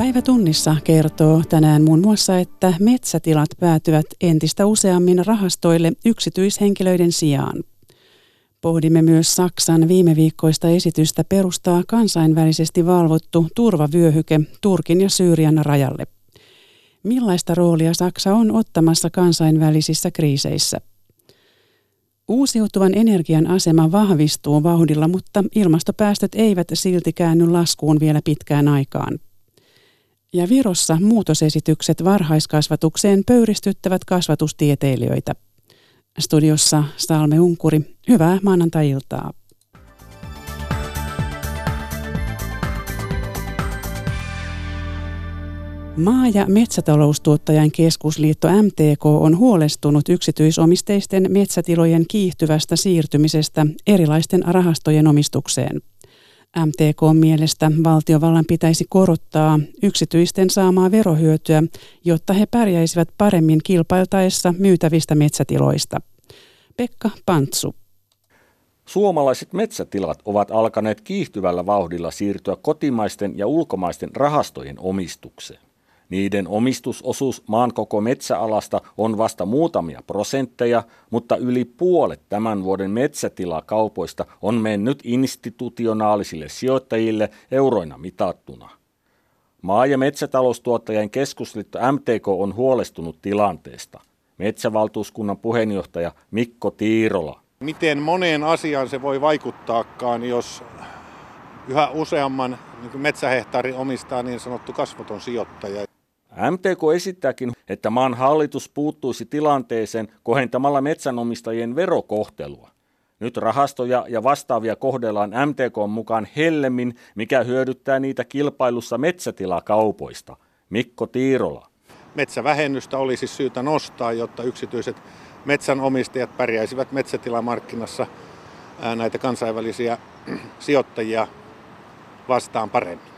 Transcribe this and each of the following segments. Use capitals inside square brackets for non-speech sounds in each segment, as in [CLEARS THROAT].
Päivä tunnissa kertoo tänään muun muassa, että metsätilat päätyvät entistä useammin rahastoille yksityishenkilöiden sijaan. Pohdimme myös Saksan viime viikkoista esitystä perustaa kansainvälisesti valvottu turvavyöhyke Turkin ja Syyrian rajalle. Millaista roolia Saksa on ottamassa kansainvälisissä kriiseissä? Uusiutuvan energian asema vahvistuu vauhdilla, mutta ilmastopäästöt eivät silti käänny laskuun vielä pitkään aikaan. Ja Virossa muutosesitykset varhaiskasvatukseen pöyristyttävät kasvatustieteilijöitä. Studiossa Salme Unkuri. Hyvää maanantai-iltaa. Maa- ja metsätaloustuottajan keskusliitto MTK on huolestunut yksityisomisteisten metsätilojen kiihtyvästä siirtymisestä erilaisten rahastojen omistukseen. MTK mielestä valtiovallan pitäisi korottaa yksityisten saamaa verohyötyä, jotta he pärjäisivät paremmin kilpailtaessa myytävistä metsätiloista. Pekka Pantsu. Suomalaiset metsätilat ovat alkaneet kiihtyvällä vauhdilla siirtyä kotimaisten ja ulkomaisten rahastojen omistukseen. Niiden omistusosuus maan koko metsäalasta on vasta muutamia prosentteja, mutta yli puolet tämän vuoden metsätilakaupoista on mennyt institutionaalisille sijoittajille euroina mitattuna. Maa- ja metsätaloustuottajien keskusliitto MTK on huolestunut tilanteesta. Metsävaltuuskunnan puheenjohtaja Mikko Tiirola. Miten moneen asiaan se voi vaikuttaakaan, jos yhä useamman niin metsähehtaarin omistaa niin sanottu kasvoton sijoittaja. MTK esittääkin, että maan hallitus puuttuisi tilanteeseen kohentamalla metsänomistajien verokohtelua. Nyt rahastoja ja vastaavia kohdellaan MTK mukaan hellemmin, mikä hyödyttää niitä kilpailussa metsätilakaupoista. Mikko Tiirola. Metsävähennystä olisi syytä nostaa, jotta yksityiset metsänomistajat pärjäisivät metsätilamarkkinassa näitä kansainvälisiä [CLEARS THROAT] sijoittajia vastaan paremmin.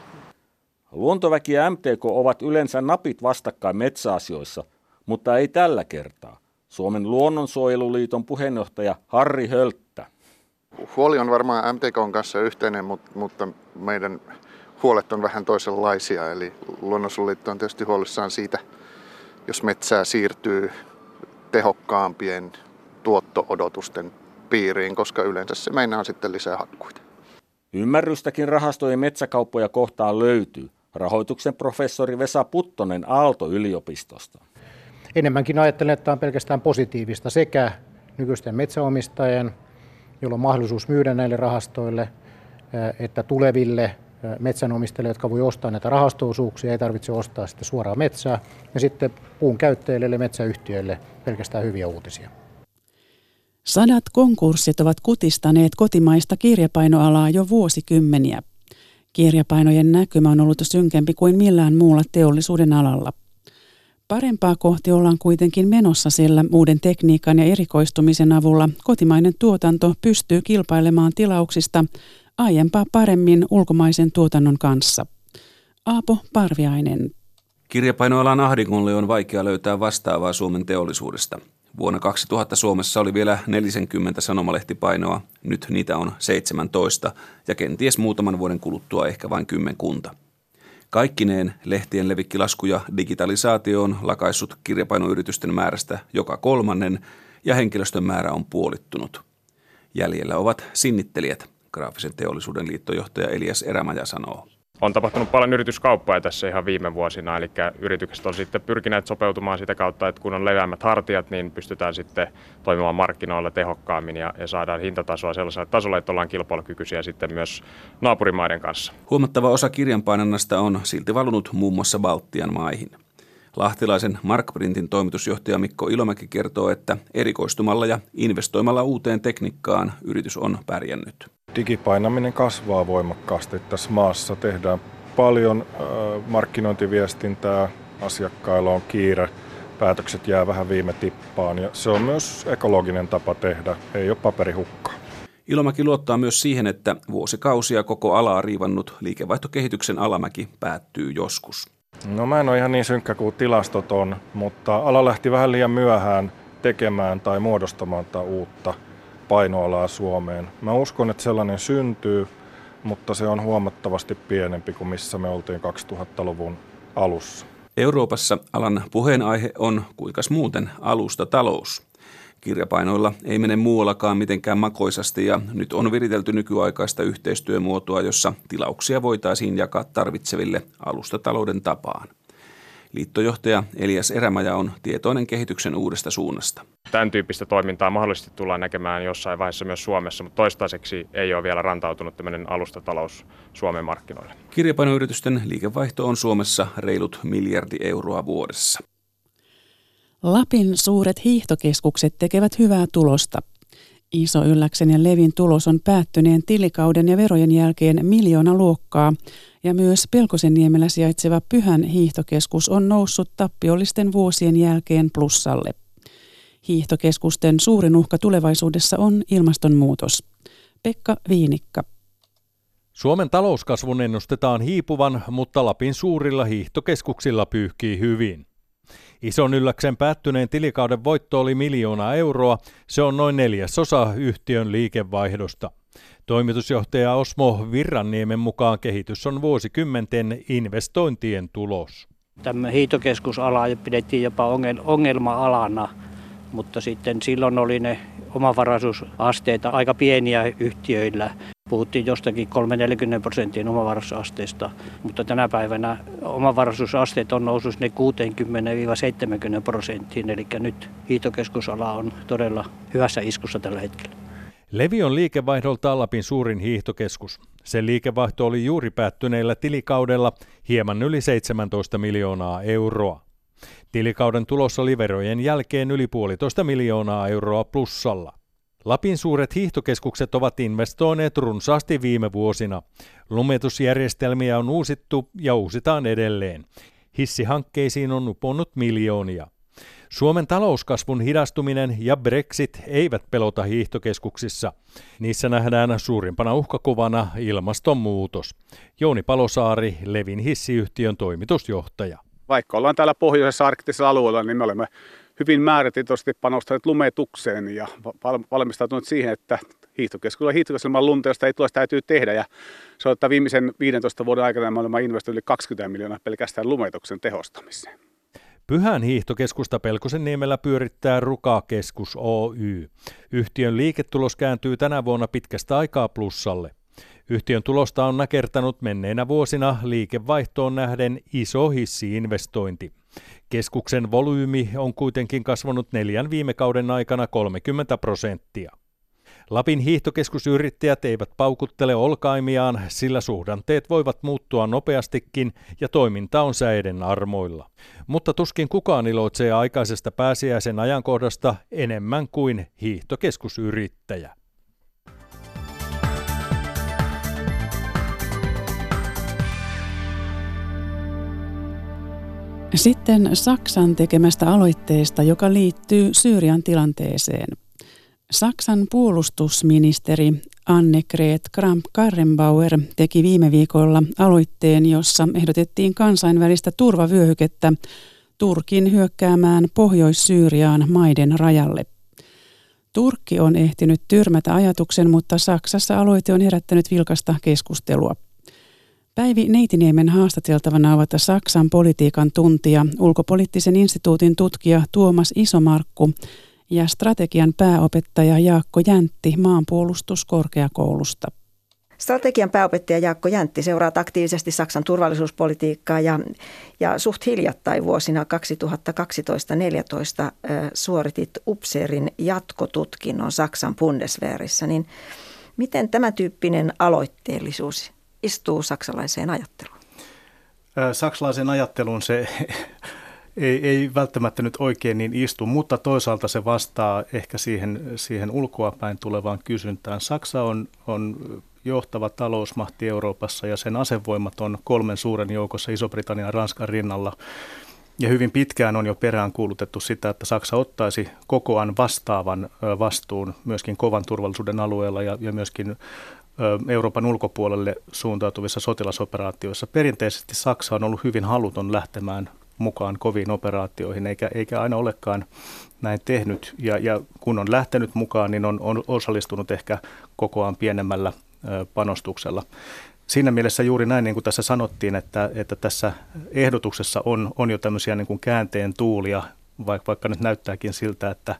Luontoväki ja MTK ovat yleensä napit vastakkain metsäasioissa, mutta ei tällä kertaa. Suomen luonnonsuojeluliiton puheenjohtaja Harri Hölttä. Huoli on varmaan MTK kanssa yhteinen, mutta meidän huolet on vähän toisenlaisia. Eli luonnonsuojeluliitto on tietysti huolissaan siitä, jos metsää siirtyy tehokkaampien tuotto-odotusten piiriin, koska yleensä se meinaa sitten lisää hakkuita. Ymmärrystäkin rahastojen metsäkauppoja kohtaan löytyy rahoituksen professori Vesa Puttonen Aalto-yliopistosta. Enemmänkin ajattelen, että tämä on pelkästään positiivista sekä nykyisten metsäomistajien, jolla on mahdollisuus myydä näille rahastoille, että tuleville metsänomistajille, jotka voi ostaa näitä rahastoosuuksia, ei tarvitse ostaa sitten suoraan metsää, ja sitten puun käyttäjille eli metsäyhtiöille pelkästään hyviä uutisia. Sadat konkurssit ovat kutistaneet kotimaista kirjapainoalaa jo vuosikymmeniä. Kirjapainojen näkymä on ollut synkempi kuin millään muulla teollisuuden alalla. Parempaa kohti ollaan kuitenkin menossa, sillä uuden tekniikan ja erikoistumisen avulla kotimainen tuotanto pystyy kilpailemaan tilauksista aiempaa paremmin ulkomaisen tuotannon kanssa. Aapo Parviainen. Kirjapainoalan ahdingolle on vaikea löytää vastaavaa Suomen teollisuudesta. Vuonna 2000 Suomessa oli vielä 40 sanomalehtipainoa, nyt niitä on 17 ja kenties muutaman vuoden kuluttua ehkä vain kymmenkunta. Kaikkineen lehtien levikkilasku ja digitalisaatio on lakaissut kirjapainoyritysten määrästä joka kolmannen ja henkilöstön määrä on puolittunut. Jäljellä ovat sinnittelijät, graafisen teollisuuden liittojohtaja Elias Erämaja sanoo on tapahtunut paljon yrityskauppaa tässä ihan viime vuosina, eli yritykset on sitten pyrkineet sopeutumaan sitä kautta, että kun on leveämmät hartiat, niin pystytään sitten toimimaan markkinoilla tehokkaammin ja, ja saadaan hintatasoa sellaisella tasolla, että ollaan kilpailukykyisiä sitten myös naapurimaiden kanssa. Huomattava osa kirjanpainannasta on silti valunut muun muassa Baltian maihin. Lahtilaisen Markprintin toimitusjohtaja Mikko Ilomäki kertoo, että erikoistumalla ja investoimalla uuteen tekniikkaan yritys on pärjännyt. Digipainaminen kasvaa voimakkaasti tässä maassa. Tehdään paljon markkinointiviestintää, asiakkailla on kiire, päätökset jää vähän viime tippaan ja se on myös ekologinen tapa tehdä, ei ole paperihukkaa. Ilomäki luottaa myös siihen, että vuosikausia koko alaa riivannut liikevaihtokehityksen alamäki päättyy joskus. No mä en ole ihan niin synkkä kuin tilastot on, mutta ala lähti vähän liian myöhään tekemään tai muodostamaan tätä uutta painoalaa Suomeen. Mä uskon, että sellainen syntyy, mutta se on huomattavasti pienempi kuin missä me oltiin 2000-luvun alussa. Euroopassa alan puheenaihe on kuinkas muuten alusta talous. Kirjapainoilla ei mene muuallakaan mitenkään makoisasti ja nyt on viritelty nykyaikaista yhteistyömuotoa, jossa tilauksia voitaisiin jakaa tarvitseville alustatalouden tapaan. Liittojohtaja Elias Erämaja on tietoinen kehityksen uudesta suunnasta. Tämän tyyppistä toimintaa mahdollisesti tullaan näkemään jossain vaiheessa myös Suomessa, mutta toistaiseksi ei ole vielä rantautunut tämmöinen alustatalous Suomen markkinoille. Kirjapainoyritysten liikevaihto on Suomessa reilut miljardi euroa vuodessa. Lapin suuret hiihtokeskukset tekevät hyvää tulosta. Iso Ylläksen ja Levin tulos on päättyneen tilikauden ja verojen jälkeen miljoona luokkaa, ja myös Pelkosenniemellä sijaitseva Pyhän hiihtokeskus on noussut tappiollisten vuosien jälkeen plussalle. Hiihtokeskusten suurin uhka tulevaisuudessa on ilmastonmuutos. Pekka Viinikka. Suomen talouskasvun ennustetaan hiipuvan, mutta Lapin suurilla hiihtokeskuksilla pyyhkii hyvin. Ison ylläksen päättyneen tilikauden voitto oli miljoona euroa. Se on noin neljäsosa yhtiön liikevaihdosta. Toimitusjohtaja Osmo Virranniemen mukaan kehitys on vuosikymmenten investointien tulos. Tämä hiitokeskusala pidettiin jopa ongelma-alana, mutta sitten silloin oli ne omavaraisuusasteita aika pieniä yhtiöillä. Puhuttiin jostakin 3-40 prosentin omavaraisuusasteesta, mutta tänä päivänä omavaraisuusasteet on noussut ne 60-70 prosenttiin, eli nyt hiitokeskusala on todella hyvässä iskussa tällä hetkellä. Levi on liikevaihdolta Lapin suurin hiihtokeskus. Sen liikevaihto oli juuri päättyneellä tilikaudella hieman yli 17 miljoonaa euroa. Tilikauden tulos oli verojen jälkeen yli puolitoista miljoonaa euroa plussalla. Lapin suuret hiihtokeskukset ovat investoineet runsaasti viime vuosina. Lumetusjärjestelmiä on uusittu ja uusitaan edelleen. Hissihankkeisiin on uponnut miljoonia. Suomen talouskasvun hidastuminen ja Brexit eivät pelota hiihtokeskuksissa. Niissä nähdään suurimpana uhkakuvana ilmastonmuutos. Jouni Palosaari, Levin hissiyhtiön toimitusjohtaja. Vaikka ollaan täällä pohjoisessa arktisella alueella, niin me olemme hyvin määrätietoisesti panostaneet lumetukseen ja valmistautuneet siihen, että hiihtokeskuksella hiihtokeskuksella lunta, josta ei tule, täytyy tehdä. Ja se on, että viimeisen 15 vuoden aikana me olemme investoineet yli 20 miljoonaa pelkästään lumetuksen tehostamiseen. Pyhän hiihtokeskusta Pelkosen niemellä pyörittää Ruka-keskus Oy. Yhtiön liiketulos kääntyy tänä vuonna pitkästä aikaa plussalle. Yhtiön tulosta on nakertanut menneinä vuosina liikevaihtoon nähden iso hissi-investointi. Keskuksen volyymi on kuitenkin kasvanut neljän viime kauden aikana 30 prosenttia. Lapin hiihtokeskusyrittäjät eivät paukuttele olkaimiaan, sillä suhdanteet voivat muuttua nopeastikin ja toiminta on säiden armoilla. Mutta tuskin kukaan iloitsee aikaisesta pääsiäisen ajankohdasta enemmän kuin hiihtokeskusyrittäjä. Sitten Saksan tekemästä aloitteesta, joka liittyy Syyrian tilanteeseen. Saksan puolustusministeri Anne-Gret Kramp-Karrenbauer teki viime viikolla aloitteen, jossa ehdotettiin kansainvälistä turvavyöhykettä Turkin hyökkäämään Pohjois-Syyriaan maiden rajalle. Turkki on ehtinyt tyrmätä ajatuksen, mutta Saksassa aloite on herättänyt vilkasta keskustelua. Päivi Neitiniemen haastateltavana ovat Saksan politiikan tuntija, ulkopoliittisen instituutin tutkija Tuomas Isomarkku ja strategian pääopettaja Jaakko Jäntti maanpuolustuskorkeakoulusta. Strategian pääopettaja Jaakko Jäntti seuraa aktiivisesti Saksan turvallisuuspolitiikkaa ja, ja suht hiljattain vuosina 2012-2014 suoritit Upseerin jatkotutkinnon Saksan Bundeswehrissa. Niin miten tämä tyyppinen aloitteellisuus istuu saksalaiseen ajatteluun? Saksalaisen ajatteluun se [LAUGHS] ei, ei välttämättä nyt oikein niin istu, mutta toisaalta se vastaa ehkä siihen, siihen ulkoapäin tulevaan kysyntään. Saksa on, on johtava talousmahti Euroopassa ja sen asevoimat on kolmen suuren joukossa Iso-Britannian ja Ranskan rinnalla. Ja hyvin pitkään on jo perään kuulutettu sitä, että Saksa ottaisi kokoaan vastaavan vastuun myöskin kovan turvallisuuden alueella ja, ja myöskin Euroopan ulkopuolelle suuntautuvissa sotilasoperaatioissa. Perinteisesti Saksa on ollut hyvin haluton lähtemään mukaan koviin operaatioihin, eikä, eikä aina olekaan näin tehnyt. Ja, ja kun on lähtenyt mukaan, niin on, on osallistunut ehkä kokoaan pienemmällä ö, panostuksella. siinä mielessä juuri näin, niin kuin tässä sanottiin, että, että tässä ehdotuksessa on, on jo tämmöisiä niin kuin käänteen tuulia, vaikka, vaikka nyt näyttääkin siltä, että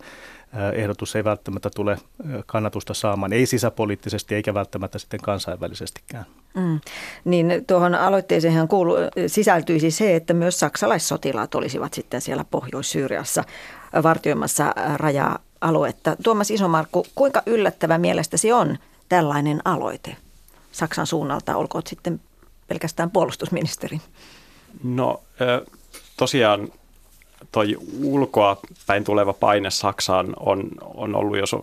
ehdotus ei välttämättä tule kannatusta saamaan, ei sisäpoliittisesti eikä välttämättä sitten kansainvälisestikään. Mm. Niin tuohon aloitteeseen kuulu, sisältyisi se, että myös saksalaissotilaat olisivat sitten siellä Pohjois-Syyriassa vartioimassa raja-aluetta. Tuomas Isomarkku, kuinka yllättävä mielestäsi on tällainen aloite Saksan suunnalta, olkoon sitten pelkästään puolustusministeri? No tosiaan toi ulkoa päin tuleva paine Saksaan on, on ollut jo so,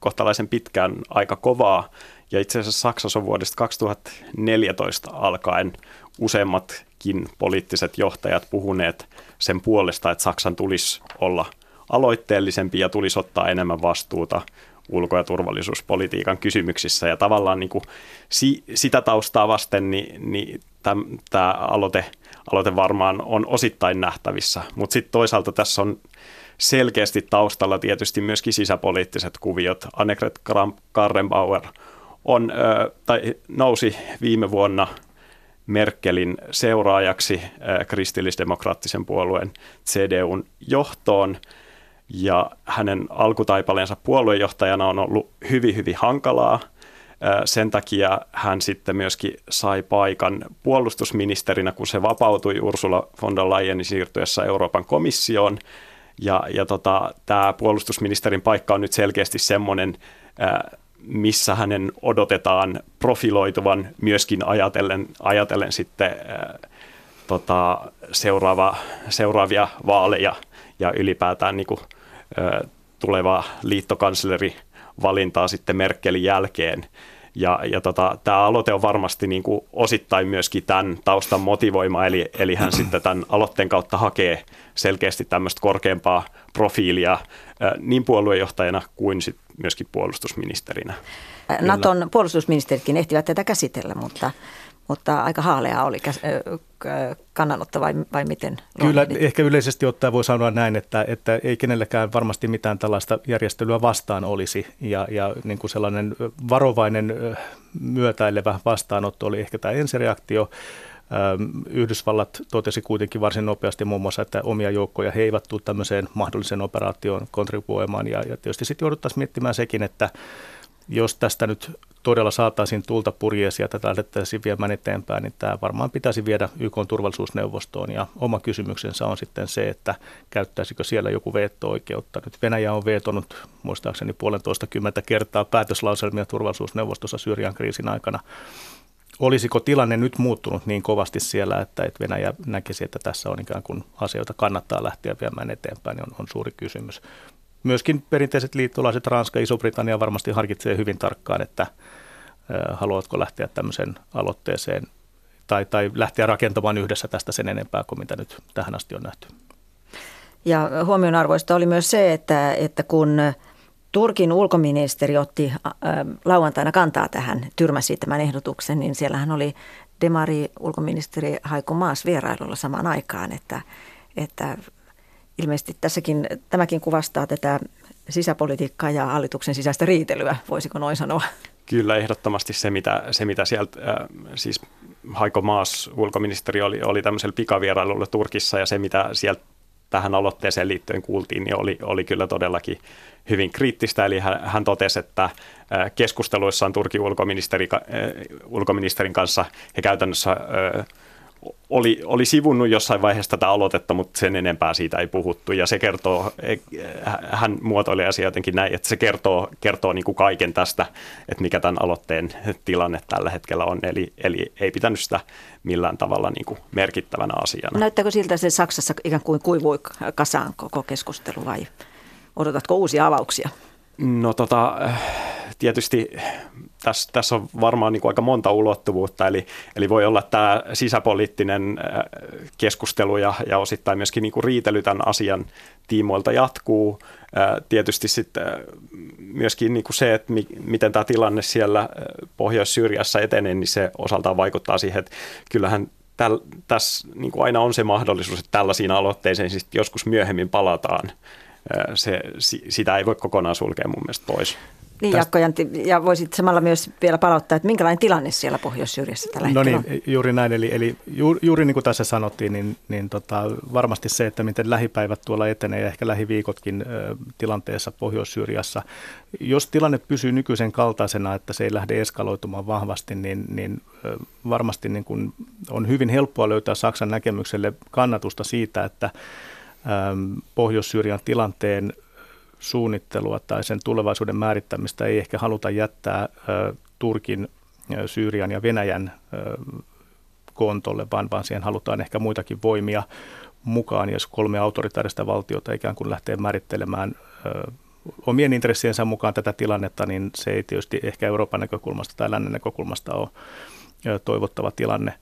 kohtalaisen pitkään aika kovaa. Ja itse asiassa Saksassa on vuodesta 2014 alkaen useimmatkin poliittiset johtajat puhuneet sen puolesta, että Saksan tulisi olla aloitteellisempi ja tulisi ottaa enemmän vastuuta ulko- ja turvallisuuspolitiikan kysymyksissä. Ja tavallaan niin kuin si, sitä taustaa vasten niin, niin tämä aloite, aloite varmaan on osittain nähtävissä. Mutta sitten toisaalta tässä on selkeästi taustalla tietysti myöskin sisäpoliittiset kuviot. Annegret Karrenbauer on, tai nousi viime vuonna Merkelin seuraajaksi kristillisdemokraattisen puolueen CDUn johtoon – ja hänen alkutaipaleensa puoluejohtajana on ollut hyvin, hyvin hankalaa. Sen takia hän sitten myöskin sai paikan puolustusministerinä, kun se vapautui Ursula von der Leyenin siirtyessä Euroopan komissioon. Ja, ja tota, tämä puolustusministerin paikka on nyt selkeästi semmoinen, missä hänen odotetaan profiloituvan myöskin ajatellen, ajatellen sitten tota, seuraava, seuraavia vaaleja ja ylipäätään niin kuin, tuleva liittokansleri valintaa sitten Merkelin jälkeen. Ja, ja tota, tämä aloite on varmasti niin kuin osittain myöskin tämän taustan motivoima, eli, eli hän [CLEARS THROAT] sitten tämän aloitteen kautta hakee selkeästi tämmöistä korkeampaa profiilia niin puoluejohtajana kuin sit myöskin puolustusministerinä. Naton puolustusministeritkin ehtivät tätä käsitellä, mutta mutta aika haalea oli kannanotto vai, vai miten? Kyllä, ehkä yleisesti ottaen voi sanoa näin, että, että ei kenelläkään varmasti mitään tällaista järjestelyä vastaan olisi ja, ja niin kuin sellainen varovainen myötäilevä vastaanotto oli ehkä tämä ensireaktio. Yhdysvallat totesi kuitenkin varsin nopeasti muun muassa, että omia joukkoja he eivät tule tämmöiseen mahdolliseen operaatioon kontribuoimaan ja, ja tietysti sitten jouduttaisiin miettimään sekin, että jos tästä nyt todella saataisiin tulta purjeesi ja tätä lähdettäisiin viemään eteenpäin, niin tämä varmaan pitäisi viedä YK turvallisuusneuvostoon. Ja oma kysymyksensä on sitten se, että käyttäisikö siellä joku veto-oikeutta. Nyt Venäjä on vetonut muistaakseni puolentoista kymmentä kertaa päätöslauselmia turvallisuusneuvostossa Syyrian kriisin aikana. Olisiko tilanne nyt muuttunut niin kovasti siellä, että, että Venäjä näkisi, että tässä on ikään kuin asioita kannattaa lähteä viemään eteenpäin, niin on, on suuri kysymys myöskin perinteiset liittolaiset, Ranska Iso-Britannia varmasti harkitsee hyvin tarkkaan, että haluatko lähteä tämmöiseen aloitteeseen tai, tai lähteä rakentamaan yhdessä tästä sen enempää kuin mitä nyt tähän asti on nähty. Ja huomionarvoista oli myös se, että, että kun Turkin ulkoministeri otti lauantaina kantaa tähän, tyrmäsi tämän ehdotuksen, niin siellähän oli Demari ulkoministeri Haiku Maas vierailulla samaan aikaan, että, että ilmeisesti tässäkin, tämäkin kuvastaa tätä sisäpolitiikkaa ja hallituksen sisäistä riitelyä, voisiko noin sanoa? Kyllä, ehdottomasti se, mitä, se, mitä sieltä, äh, siis Haiko Maas, ulkoministeri, oli, oli tämmöisellä pikavierailulla Turkissa ja se, mitä sieltä tähän aloitteeseen liittyen kuultiin, niin oli, oli kyllä todellakin hyvin kriittistä. Eli hän, hän totesi, että äh, keskusteluissaan Turkin ulkoministeri, äh, ulkoministerin kanssa he käytännössä äh, oli, oli sivunnut jossain vaiheessa tätä aloitetta, mutta sen enempää siitä ei puhuttu. Ja se kertoo, hän muotoili asia jotenkin näin, että se kertoo, kertoo niin kuin kaiken tästä, että mikä tämän aloitteen tilanne tällä hetkellä on. Eli, eli ei pitänyt sitä millään tavalla niin kuin merkittävänä asiana. Näyttääkö siltä se Saksassa ikään kuin kuivui kasaan koko keskustelu vai odotatko uusia avauksia? No tota, tietysti tässä, tässä on varmaan niin kuin aika monta ulottuvuutta, eli, eli voi olla tämä sisäpoliittinen äh, keskustelu ja, ja osittain myöskin niin kuin riitely tämän asian tiimoilta jatkuu. Äh, tietysti sitten äh, myöskin niin kuin se, että mi, miten tämä tilanne siellä Pohjois-Syyriassa etenee, niin se osaltaan vaikuttaa siihen, että kyllähän täl, tässä niin kuin aina on se mahdollisuus, että tällaisiin aloitteisiin siis joskus myöhemmin palataan. Se, sitä ei voi kokonaan sulkea mun mielestä pois. Niin, Jaakko Jantti, ja voisit samalla myös vielä palauttaa, että minkälainen tilanne siellä Pohjois-Syyriassa tällä No niin, juuri näin. Eli, eli juuri, juuri niin kuin tässä sanottiin, niin, niin tota, varmasti se, että miten lähipäivät tuolla etenee ja ehkä lähiviikotkin ö, tilanteessa Pohjois-Syyriassa. Jos tilanne pysyy nykyisen kaltaisena, että se ei lähde eskaloitumaan vahvasti, niin, niin ö, varmasti niin kuin on hyvin helppoa löytää Saksan näkemykselle kannatusta siitä, että Pohjois-Syyrian tilanteen suunnittelua tai sen tulevaisuuden määrittämistä ei ehkä haluta jättää Turkin, Syyrian ja Venäjän kontolle, vaan, vaan siihen halutaan ehkä muitakin voimia mukaan, jos kolme autoritaarista valtiota ikään kuin lähtee määrittelemään omien intressiensä mukaan tätä tilannetta, niin se ei tietysti ehkä Euroopan näkökulmasta tai lännen näkökulmasta ole toivottava tilanne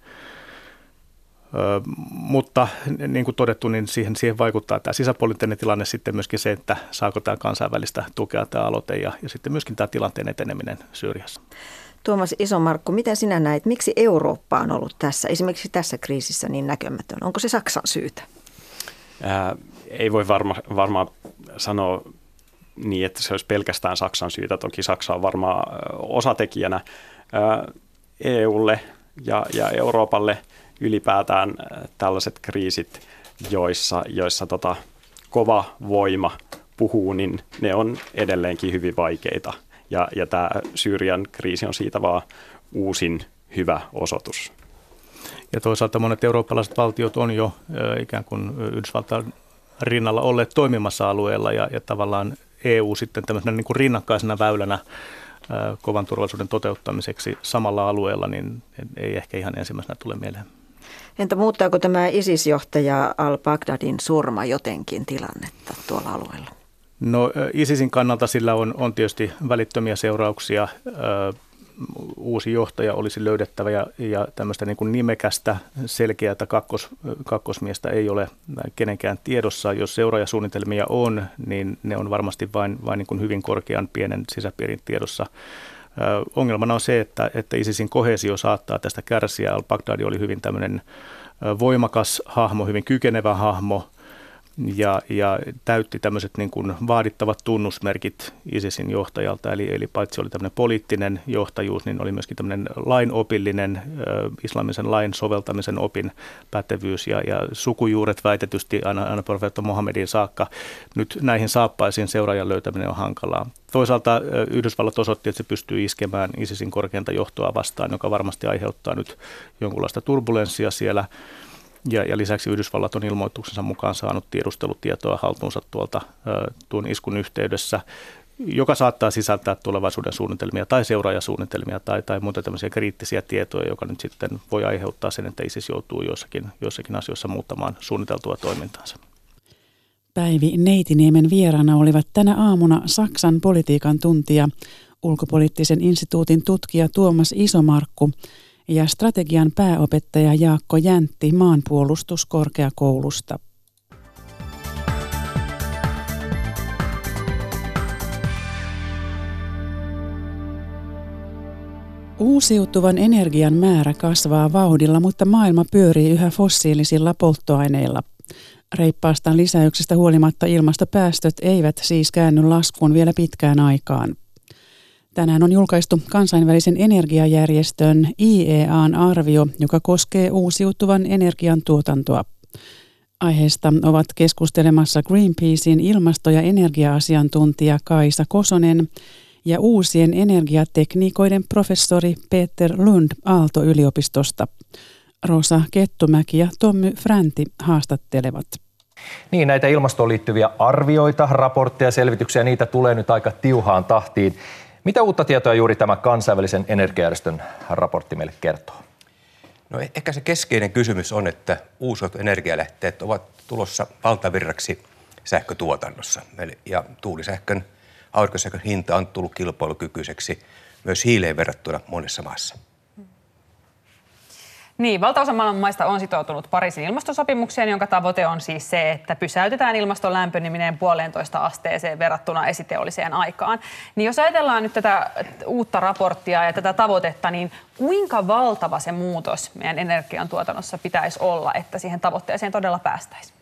mutta niin kuin todettu, niin siihen, siihen vaikuttaa tämä sisäpoliittinen tilanne, sitten myöskin se, että saako tämä kansainvälistä tukea tämä aloite ja, ja sitten myöskin tämä tilanteen eteneminen Syyriassa. Tuomas Isomarkku, miten sinä näet, miksi Eurooppa on ollut tässä, esimerkiksi tässä kriisissä niin näkymätön? Onko se Saksan syytä? Ää, ei voi varma, varmaan sanoa niin, että se olisi pelkästään Saksan syytä. Toki Saksa on varmaan osatekijänä ää, EUlle ja, ja Euroopalle – ylipäätään äh, tällaiset kriisit, joissa, joissa tota, kova voima puhuu, niin ne on edelleenkin hyvin vaikeita. Ja, ja tämä Syyrian kriisi on siitä vaan uusin hyvä osoitus. Ja toisaalta monet eurooppalaiset valtiot on jo äh, ikään kuin Yhdysvaltain rinnalla olleet toimimassa alueella ja, ja tavallaan EU sitten tämmöisenä niin kuin rinnakkaisena väylänä äh, kovan turvallisuuden toteuttamiseksi samalla alueella, niin ei ehkä ihan ensimmäisenä tule mieleen. Entä muuttaako tämä ISIS-johtaja al-Baghdadin surma jotenkin tilannetta tuolla alueella? No ISISin kannalta sillä on, on tietysti välittömiä seurauksia. uusi johtaja olisi löydettävä ja, ja tämmöistä niin kuin nimekästä, selkeää kakkos, kakkosmiestä ei ole kenenkään tiedossa. Jos seuraajasuunnitelmia on, niin ne on varmasti vain, vain niin kuin hyvin korkean pienen sisäpiirin tiedossa. Ongelmana on se, että, että ISISin kohesio saattaa tästä kärsiä. Al-Baghdadi oli hyvin tämmöinen voimakas hahmo, hyvin kykenevä hahmo, ja, täytti tämmöiset niin kuin vaadittavat tunnusmerkit ISISin johtajalta. Eli, eli paitsi oli tämmöinen poliittinen johtajuus, niin oli myöskin tämmöinen lainopillinen, islamisen lain soveltamisen opin pätevyys ja, ja sukujuuret väitetysti aina, aina profeetta Mohammedin saakka. Nyt näihin saappaisiin seuraajan löytäminen on hankalaa. Toisaalta Yhdysvallat osoitti, että se pystyy iskemään ISISin korkeinta johtoa vastaan, joka varmasti aiheuttaa nyt jonkunlaista turbulenssia siellä. Ja, ja lisäksi Yhdysvallat on ilmoituksensa mukaan saanut tiedustelutietoa haltuunsa tuolta tuon iskun yhteydessä, joka saattaa sisältää tulevaisuuden suunnitelmia tai seuraajasuunnitelmia tai, tai muita tämmöisiä kriittisiä tietoja, joka nyt sitten voi aiheuttaa sen, että ISIS joutuu joissakin, joissakin asioissa muuttamaan suunniteltua toimintaansa. Päivi Neitiniemen vieraana olivat tänä aamuna Saksan politiikan tuntija, ulkopoliittisen instituutin tutkija Tuomas Isomarkku ja strategian pääopettaja Jaakko Jäntti maanpuolustuskorkeakoulusta. Uusiutuvan energian määrä kasvaa vauhdilla, mutta maailma pyörii yhä fossiilisilla polttoaineilla. Reippaasta lisäyksestä huolimatta ilmastopäästöt eivät siis käänny laskuun vielä pitkään aikaan. Tänään on julkaistu kansainvälisen energiajärjestön IEAn arvio, joka koskee uusiutuvan energian tuotantoa. Aiheesta ovat keskustelemassa Greenpeacein ilmasto- ja energia-asiantuntija Kaisa Kosonen ja uusien energiatekniikoiden professori Peter Lund Aalto-yliopistosta. Rosa Kettumäki ja Tommy Fränti haastattelevat. Niin, näitä ilmastoon liittyviä arvioita, raportteja, selvityksiä, niitä tulee nyt aika tiuhaan tahtiin. Mitä uutta tietoa juuri tämä kansainvälisen energiajärjestön raportti meille kertoo? No e- ehkä se keskeinen kysymys on, että uusiut energialähteet ovat tulossa valtavirraksi sähkötuotannossa. Eli, ja tuulisähkön, aurinkosähkön hinta on tullut kilpailukykyiseksi myös hiileen verrattuna monessa maassa. Niin, valtaosa maailman maista on sitoutunut Pariisin ilmastosopimukseen, jonka tavoite on siis se, että pysäytetään ilmaston lämpeneminen puolentoista asteeseen verrattuna esiteolliseen aikaan. Niin jos ajatellaan nyt tätä uutta raporttia ja tätä tavoitetta, niin kuinka valtava se muutos meidän energiantuotannossa pitäisi olla, että siihen tavoitteeseen todella päästäisiin?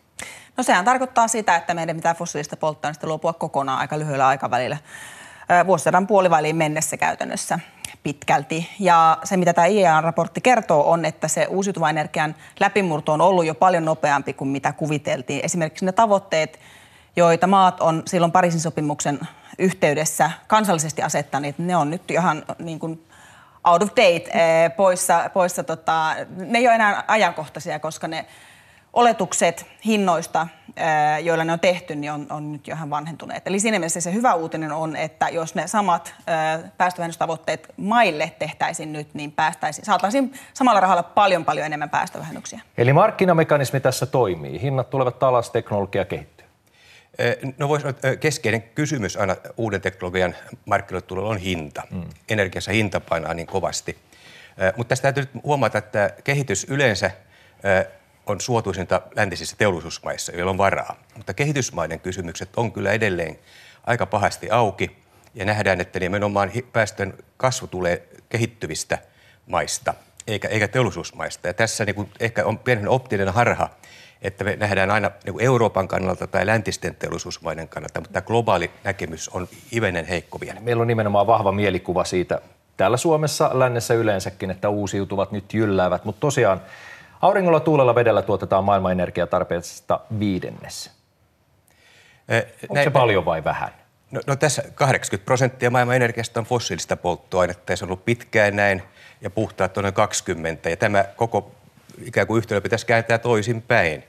No sehän tarkoittaa sitä, että meidän pitää fossiilista polttoaineista luopua kokonaan aika lyhyellä aikavälillä. vuosisadan puoliväliin mennessä käytännössä pitkälti. Ja se, mitä tämä IEA-raportti kertoo, on, että se uusiutuvan energian läpimurto on ollut jo paljon nopeampi kuin mitä kuviteltiin. Esimerkiksi ne tavoitteet, joita maat on silloin Pariisin sopimuksen yhteydessä kansallisesti asettaneet, ne on nyt ihan niin kuin out of date, poissa, poissa tota, ne ei ole enää ajankohtaisia, koska ne oletukset hinnoista, joilla ne on tehty, niin on, on nyt jo ihan vanhentuneet. Eli siinä mielessä se hyvä uutinen on, että jos ne samat päästövähennystavoitteet maille tehtäisiin nyt, niin päästäisiin, saataisiin samalla rahalla paljon paljon enemmän päästövähennyksiä. Eli markkinamekanismi tässä toimii. Hinnat tulevat alas, teknologia kehittyy. No voisi keskeinen kysymys aina uuden teknologian markkinoille tulolla on hinta. Mm. Energiassa hinta painaa niin kovasti. Mutta tästä täytyy huomata, että kehitys yleensä on suotuisinta läntisissä teollisuusmaissa, joilla on varaa. Mutta kehitysmaiden kysymykset on kyllä edelleen aika pahasti auki ja nähdään, että nimenomaan päästön kasvu tulee kehittyvistä maista eikä, eikä teollisuusmaista. Ja tässä niin kuin ehkä on pienen optinen harha, että me nähdään aina niin Euroopan kannalta tai läntisten teollisuusmaiden kannalta, mutta tämä globaali näkemys on hivenen heikko vielä. Meillä on nimenomaan vahva mielikuva siitä täällä Suomessa, lännessä yleensäkin, että uusiutuvat nyt jylläävät, mutta tosiaan Auringolla, tuulella, vedellä tuotetaan maailman energiatarpeesta viidennes. Onko Näin, se paljon vai vähän? No, no tässä 80 prosenttia maailman energiasta on fossiilista polttoainetta ja se on ollut pitkään näin ja puhtaat on noin 20 ja tämä koko ikään kuin yhtälö pitäisi kääntää toisinpäin.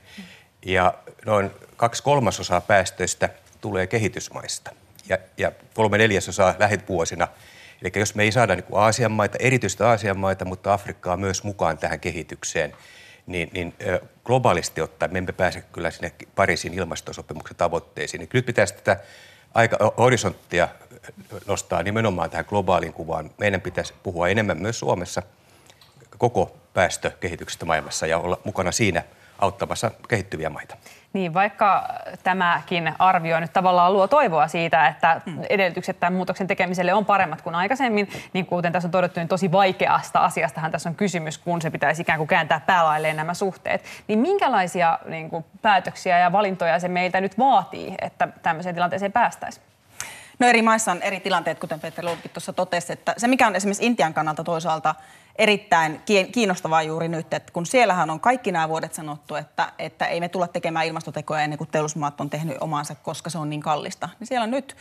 Ja noin kaksi kolmasosaa päästöistä tulee kehitysmaista ja, ja kolme neljäsosaa lähivuosina. Eli jos me ei saada niin Aasian maita, erityisesti Aasian maita, mutta Afrikkaa myös mukaan tähän kehitykseen, niin, niin globaalisti ottaen me emme pääse kyllä sinne Pariisin ilmastosopimuksen tavoitteisiin. Niin nyt pitäisi tätä aika horisonttia nostaa nimenomaan tähän globaaliin kuvaan. Meidän pitäisi puhua enemmän myös Suomessa koko päästökehityksestä maailmassa ja olla mukana siinä auttamassa kehittyviä maita. Niin, vaikka tämäkin arvio nyt tavallaan luo toivoa siitä, että edellytykset tämän muutoksen tekemiselle on paremmat kuin aikaisemmin, niin kuten tässä on todettu, niin tosi vaikeasta asiastahan tässä on kysymys, kun se pitäisi ikään kuin kääntää päälailleen nämä suhteet. Niin minkälaisia niin kuin, päätöksiä ja valintoja se meiltä nyt vaatii, että tämmöiseen tilanteeseen päästäisiin? No eri maissa on eri tilanteet, kuten Peter Lundkin tuossa totesi, että se mikä on esimerkiksi Intian kannalta toisaalta erittäin kiinnostavaa juuri nyt, että kun siellähän on kaikki nämä vuodet sanottu, että, että ei me tulla tekemään ilmastotekoja ennen kuin teollisuusmaat on tehnyt omansa, koska se on niin kallista. Niin siellä on nyt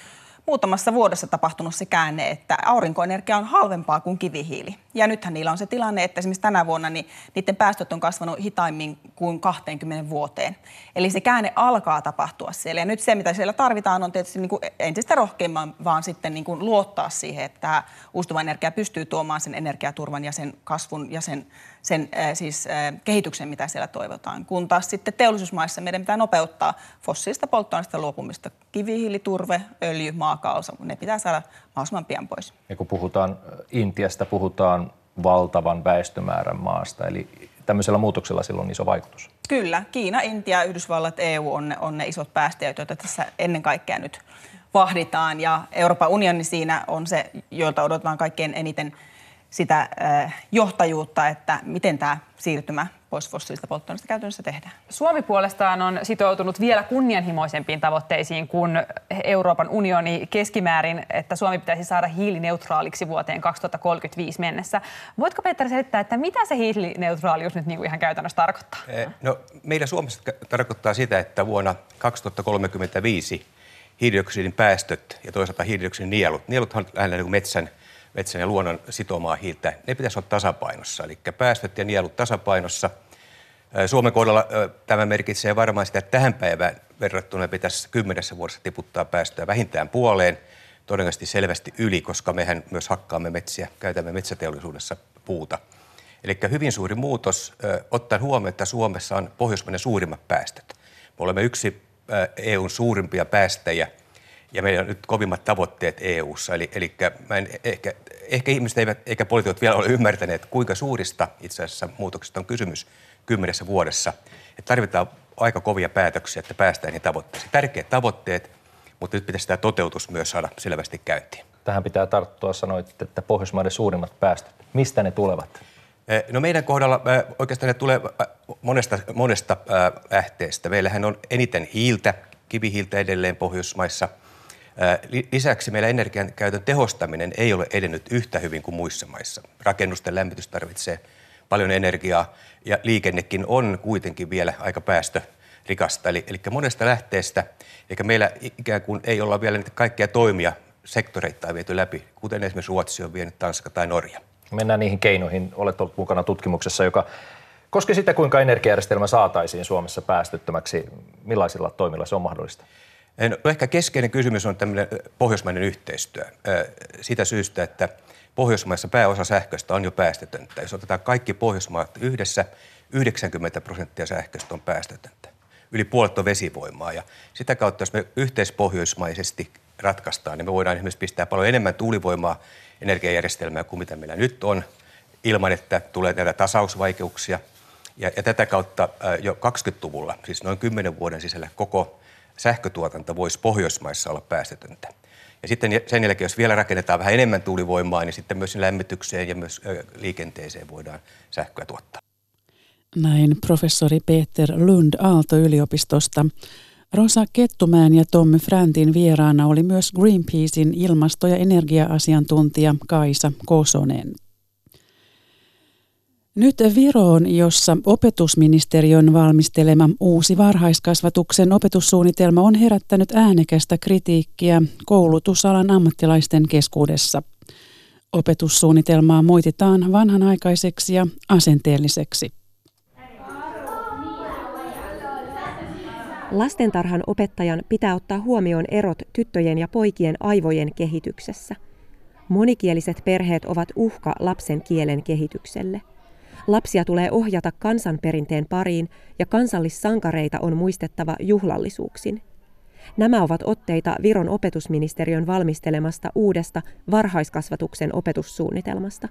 muutamassa vuodessa tapahtunut se käänne, että aurinkoenergia on halvempaa kuin kivihiili. Ja nythän niillä on se tilanne, että esimerkiksi tänä vuonna niin niiden päästöt on kasvanut hitaimmin kuin 20 vuoteen. Eli se käänne alkaa tapahtua siellä. Ja nyt se, mitä siellä tarvitaan, on tietysti niin kuin entistä rohkeamman, vaan sitten niin kuin luottaa siihen, että uusiutuva energia pystyy tuomaan sen energiaturvan ja sen kasvun ja sen sen äh, siis äh, kehityksen, mitä siellä toivotaan. Kun taas sitten teollisuusmaissa meidän pitää nopeuttaa fossiilista polttoaineista luopumista. Kivihiili, turve, öljy, maakaasu, ne pitää saada mahdollisimman pian pois. Ja kun puhutaan Intiasta, puhutaan valtavan väestömäärän maasta, eli tämmöisellä muutoksella sillä on iso vaikutus. Kyllä, Kiina, Intia, Yhdysvallat, EU on ne, on ne isot päästäjät, joita tässä ennen kaikkea nyt vahditaan. Ja Euroopan unioni siinä on se, joilta odotetaan kaikkein eniten sitä johtajuutta, että miten tämä siirtymä pois fossiilista polttoaineista käytännössä tehdään. Suomi puolestaan on sitoutunut vielä kunnianhimoisempiin tavoitteisiin kuin Euroopan unioni keskimäärin, että Suomi pitäisi saada hiilineutraaliksi vuoteen 2035 mennessä. Voitko Peter selittää, että mitä se hiilineutraalius nyt niin kuin ihan käytännössä tarkoittaa? No, meillä Suomessa tarkoittaa sitä, että vuonna 2035 hiilidioksidin päästöt ja toisaalta hiilidioksidin nielut, nieluthan on lähinnä niin metsän metsän ja luonnon sitomaa hiiltä, ne pitäisi olla tasapainossa. Eli päästöt ja nielut tasapainossa. Suomen kohdalla tämä merkitsee varmaan sitä, että tähän päivään verrattuna pitäisi kymmenessä vuodessa tiputtaa päästöjä vähintään puoleen, todennäköisesti selvästi yli, koska mehän myös hakkaamme metsiä, käytämme metsäteollisuudessa puuta. Eli hyvin suuri muutos, ottaen huomioon, että Suomessa on Pohjoismaiden suurimmat päästöt. Me olemme yksi EUn suurimpia päästäjiä – ja meillä on nyt kovimmat tavoitteet EU-ssa. Eli, eli mä en, ehkä, ehkä ihmiset eivät, eikä poliitikot vielä ole ymmärtäneet, kuinka suurista itse asiassa muutoksista on kysymys kymmenessä vuodessa. Että tarvitaan aika kovia päätöksiä, että päästään niihin tavoitteisiin. Tärkeät tavoitteet, mutta nyt pitäisi sitä toteutus myös saada selvästi käyntiin. Tähän pitää tarttua, sanoit, että Pohjoismaiden suurimmat päästöt. Mistä ne tulevat? Eh, no meidän kohdalla eh, oikeastaan ne tulee monesta, monesta lähteestä. Meillähän on eniten hiiltä, kivihiiltä edelleen Pohjoismaissa – Lisäksi meillä energian käytön tehostaminen ei ole edennyt yhtä hyvin kuin muissa maissa. Rakennusten lämmitys tarvitsee paljon energiaa ja liikennekin on kuitenkin vielä aika päästörikasta. Eli, eli monesta lähteestä, eikä meillä ikään kuin ei olla vielä niitä kaikkia toimia sektoreittain viety läpi, kuten esimerkiksi Ruotsi on vienyt, Tanska tai Norja. Mennään niihin keinoihin. Olet ollut mukana tutkimuksessa, joka koski sitä, kuinka energiajärjestelmä saataisiin Suomessa päästöttömäksi. Millaisilla toimilla se on mahdollista? No ehkä keskeinen kysymys on tämmöinen pohjoismainen yhteistyö. Sitä syystä, että Pohjoismaissa pääosa sähköstä on jo päästötöntä. Jos otetaan kaikki Pohjoismaat yhdessä, 90 prosenttia sähköstä on päästötöntä. Yli puolet on vesivoimaa ja sitä kautta, jos me yhteispohjoismaisesti ratkaistaan, niin me voidaan esimerkiksi pistää paljon enemmän tuulivoimaa energiajärjestelmää kuin mitä meillä nyt on, ilman että tulee näitä tasausvaikeuksia. Ja, ja tätä kautta jo 20-luvulla, siis noin 10 vuoden sisällä, koko sähkötuotanto voisi Pohjoismaissa olla päästötöntä. Ja sitten sen jälkeen, jos vielä rakennetaan vähän enemmän tuulivoimaa, niin sitten myös lämmitykseen ja myös liikenteeseen voidaan sähköä tuottaa. Näin professori Peter Lund Aalto-yliopistosta. Rosa Kettumäen ja Tommy Fräntin vieraana oli myös Greenpeacein ilmasto- ja energia-asiantuntija Kaisa Kosonen. Nyt Viroon, jossa opetusministeriön valmistelema uusi varhaiskasvatuksen opetussuunnitelma on herättänyt äänekästä kritiikkiä koulutusalan ammattilaisten keskuudessa. Opetussuunnitelmaa moititaan vanhanaikaiseksi ja asenteelliseksi. Lastentarhan opettajan pitää ottaa huomioon erot tyttöjen ja poikien aivojen kehityksessä. Monikieliset perheet ovat uhka lapsen kielen kehitykselle. Lapsia tulee ohjata kansanperinteen pariin ja kansallissankareita on muistettava juhlallisuuksin. Nämä ovat otteita Viron opetusministeriön valmistelemasta uudesta varhaiskasvatuksen opetussuunnitelmasta.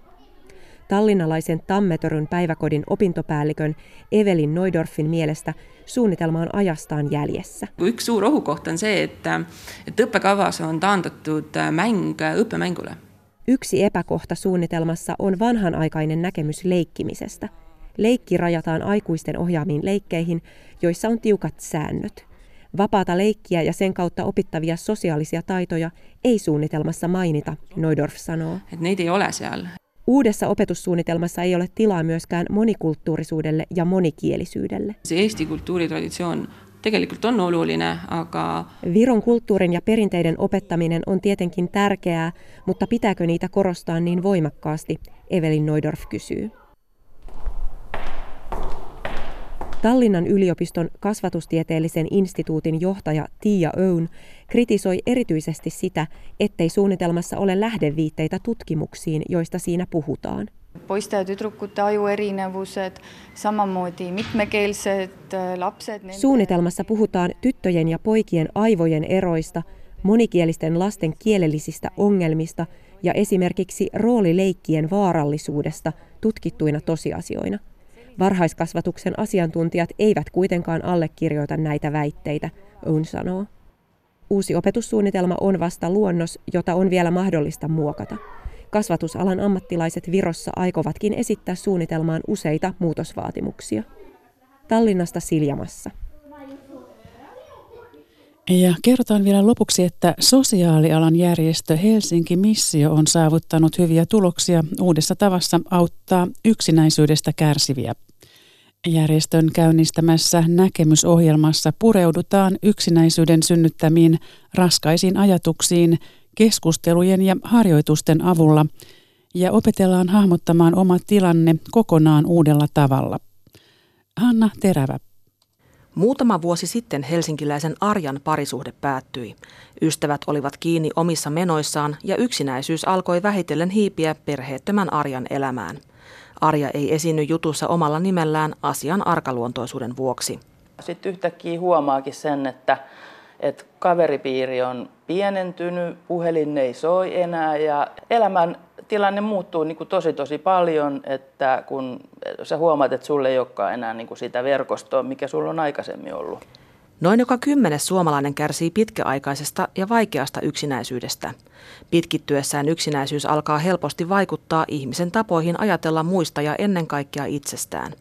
Tallinnalaisen Tammetöryn päiväkodin opintopäällikön Evelin Neudorfin mielestä suunnitelma on ajastaan jäljessä. Yksi suur ohukoht on se, että, että õppekavas on taandatud mäng õppemängule. Yksi epäkohta suunnitelmassa on vanhanaikainen näkemys leikkimisestä. Leikki rajataan aikuisten ohjaamiin leikkeihin, joissa on tiukat säännöt. Vapaata leikkiä ja sen kautta opittavia sosiaalisia taitoja ei suunnitelmassa mainita, Neudorf sanoo. Et neid ei ole seal. Uudessa opetussuunnitelmassa ei ole tilaa myöskään monikulttuurisuudelle ja monikielisyydelle. Se eesti kulttuuritraditsioon tegelikult on oluline, aga... Viron kulttuurin ja perinteiden opettaminen on tietenkin tärkeää, mutta pitääkö niitä korostaa niin voimakkaasti, Evelin Neudorf kysyy. Tallinnan yliopiston kasvatustieteellisen instituutin johtaja Tiia Oun kritisoi erityisesti sitä, ettei suunnitelmassa ole lähdeviitteitä tutkimuksiin, joista siinä puhutaan. Poiste ja tüdrukute ajuerinevused, samamoodi mitmekeelsed äh, lapsed. Suunnitelmassa puhutaan tyttöjen ja poikien aivojen eroista, monikielisten lasten kielellisistä ongelmista ja esimerkiksi roolileikkien vaarallisuudesta tutkittuina tosiasioina. Varhaiskasvatuksen asiantuntijat eivät kuitenkaan allekirjoita näitä väitteitä, Oun sanoo. Uusi opetussuunnitelma on vasta luonnos, jota on vielä mahdollista muokata. Kasvatusalan ammattilaiset Virossa aikovatkin esittää suunnitelmaan useita muutosvaatimuksia. Tallinnasta Siljamassa. Ja kerrotaan vielä lopuksi, että sosiaalialan järjestö Helsinki Missio on saavuttanut hyviä tuloksia uudessa tavassa auttaa yksinäisyydestä kärsiviä. Järjestön käynnistämässä näkemysohjelmassa pureudutaan yksinäisyyden synnyttämiin raskaisiin ajatuksiin keskustelujen ja harjoitusten avulla ja opetellaan hahmottamaan oma tilanne kokonaan uudella tavalla. Hanna Terävä. Muutama vuosi sitten helsinkiläisen Arjan parisuhde päättyi. Ystävät olivat kiinni omissa menoissaan ja yksinäisyys alkoi vähitellen hiipiä perheettömän Arjan elämään. Arja ei esiinny jutussa omalla nimellään asian arkaluontoisuuden vuoksi. Sitten yhtäkkiä huomaakin sen, että, että kaveripiiri on pienentynyt, puhelin ei soi enää ja elämän tilanne muuttuu niin kuin tosi tosi paljon, että kun sä huomaat, että sulle ei olekaan enää niin kuin sitä verkostoa, mikä sulla on aikaisemmin ollut. Noin joka kymmenes suomalainen kärsii pitkäaikaisesta ja vaikeasta yksinäisyydestä. Pitkittyessään yksinäisyys alkaa helposti vaikuttaa ihmisen tapoihin ajatella muista ja ennen kaikkea itsestään.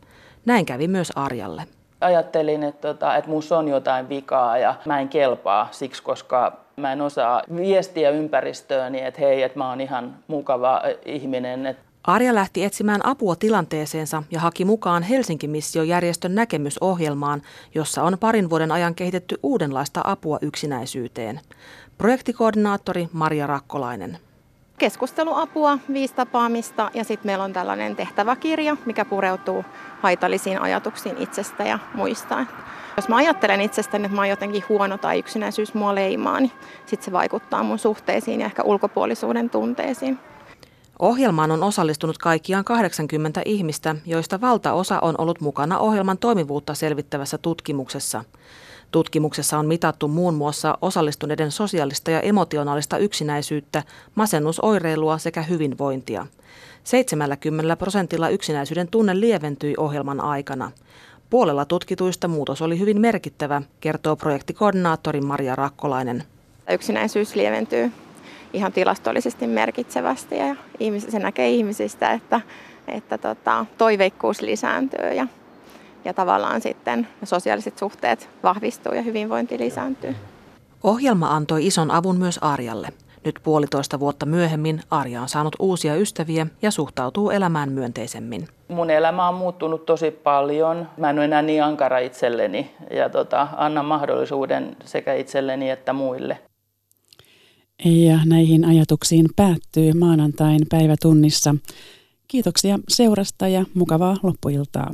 Näin kävi myös Arjalle. Ajattelin, että, tota, että minussa on jotain vikaa ja mä en kelpaa siksi, koska mä en osaa viestiä ympäristööni, että hei, että mä oon ihan mukava ihminen. Arja lähti etsimään apua tilanteeseensa ja haki mukaan Helsinki-missiojärjestön näkemysohjelmaan, jossa on parin vuoden ajan kehitetty uudenlaista apua yksinäisyyteen. Projektikoordinaattori Maria Rakkolainen keskusteluapua, viisi tapaamista ja sitten meillä on tällainen tehtäväkirja, mikä pureutuu haitallisiin ajatuksiin itsestä ja muista. Jos mä ajattelen itsestäni, että mä oon jotenkin huono tai yksinäisyys mua leimaa, niin sitten se vaikuttaa mun suhteisiin ja ehkä ulkopuolisuuden tunteisiin. Ohjelmaan on osallistunut kaikkiaan 80 ihmistä, joista valtaosa on ollut mukana ohjelman toimivuutta selvittävässä tutkimuksessa. Tutkimuksessa on mitattu muun muassa osallistuneiden sosiaalista ja emotionaalista yksinäisyyttä, masennusoireilua sekä hyvinvointia. 70 prosentilla yksinäisyyden tunne lieventyi ohjelman aikana. Puolella tutkituista muutos oli hyvin merkittävä, kertoo projektikoordinaattori Maria Rakkolainen. Yksinäisyys lieventyy ihan tilastollisesti merkitsevästi ja se näkee ihmisistä, että, että tota, toiveikkuus lisääntyy ja ja tavallaan sitten sosiaaliset suhteet vahvistuu ja hyvinvointi lisääntyy. Ohjelma antoi ison avun myös Arjalle. Nyt puolitoista vuotta myöhemmin Arja on saanut uusia ystäviä ja suhtautuu elämään myönteisemmin. Mun elämä on muuttunut tosi paljon. Mä en ole enää niin ankara itselleni ja tota, annan mahdollisuuden sekä itselleni että muille. Ja näihin ajatuksiin päättyy maanantain päivätunnissa. Kiitoksia seurasta ja mukavaa loppuiltaa.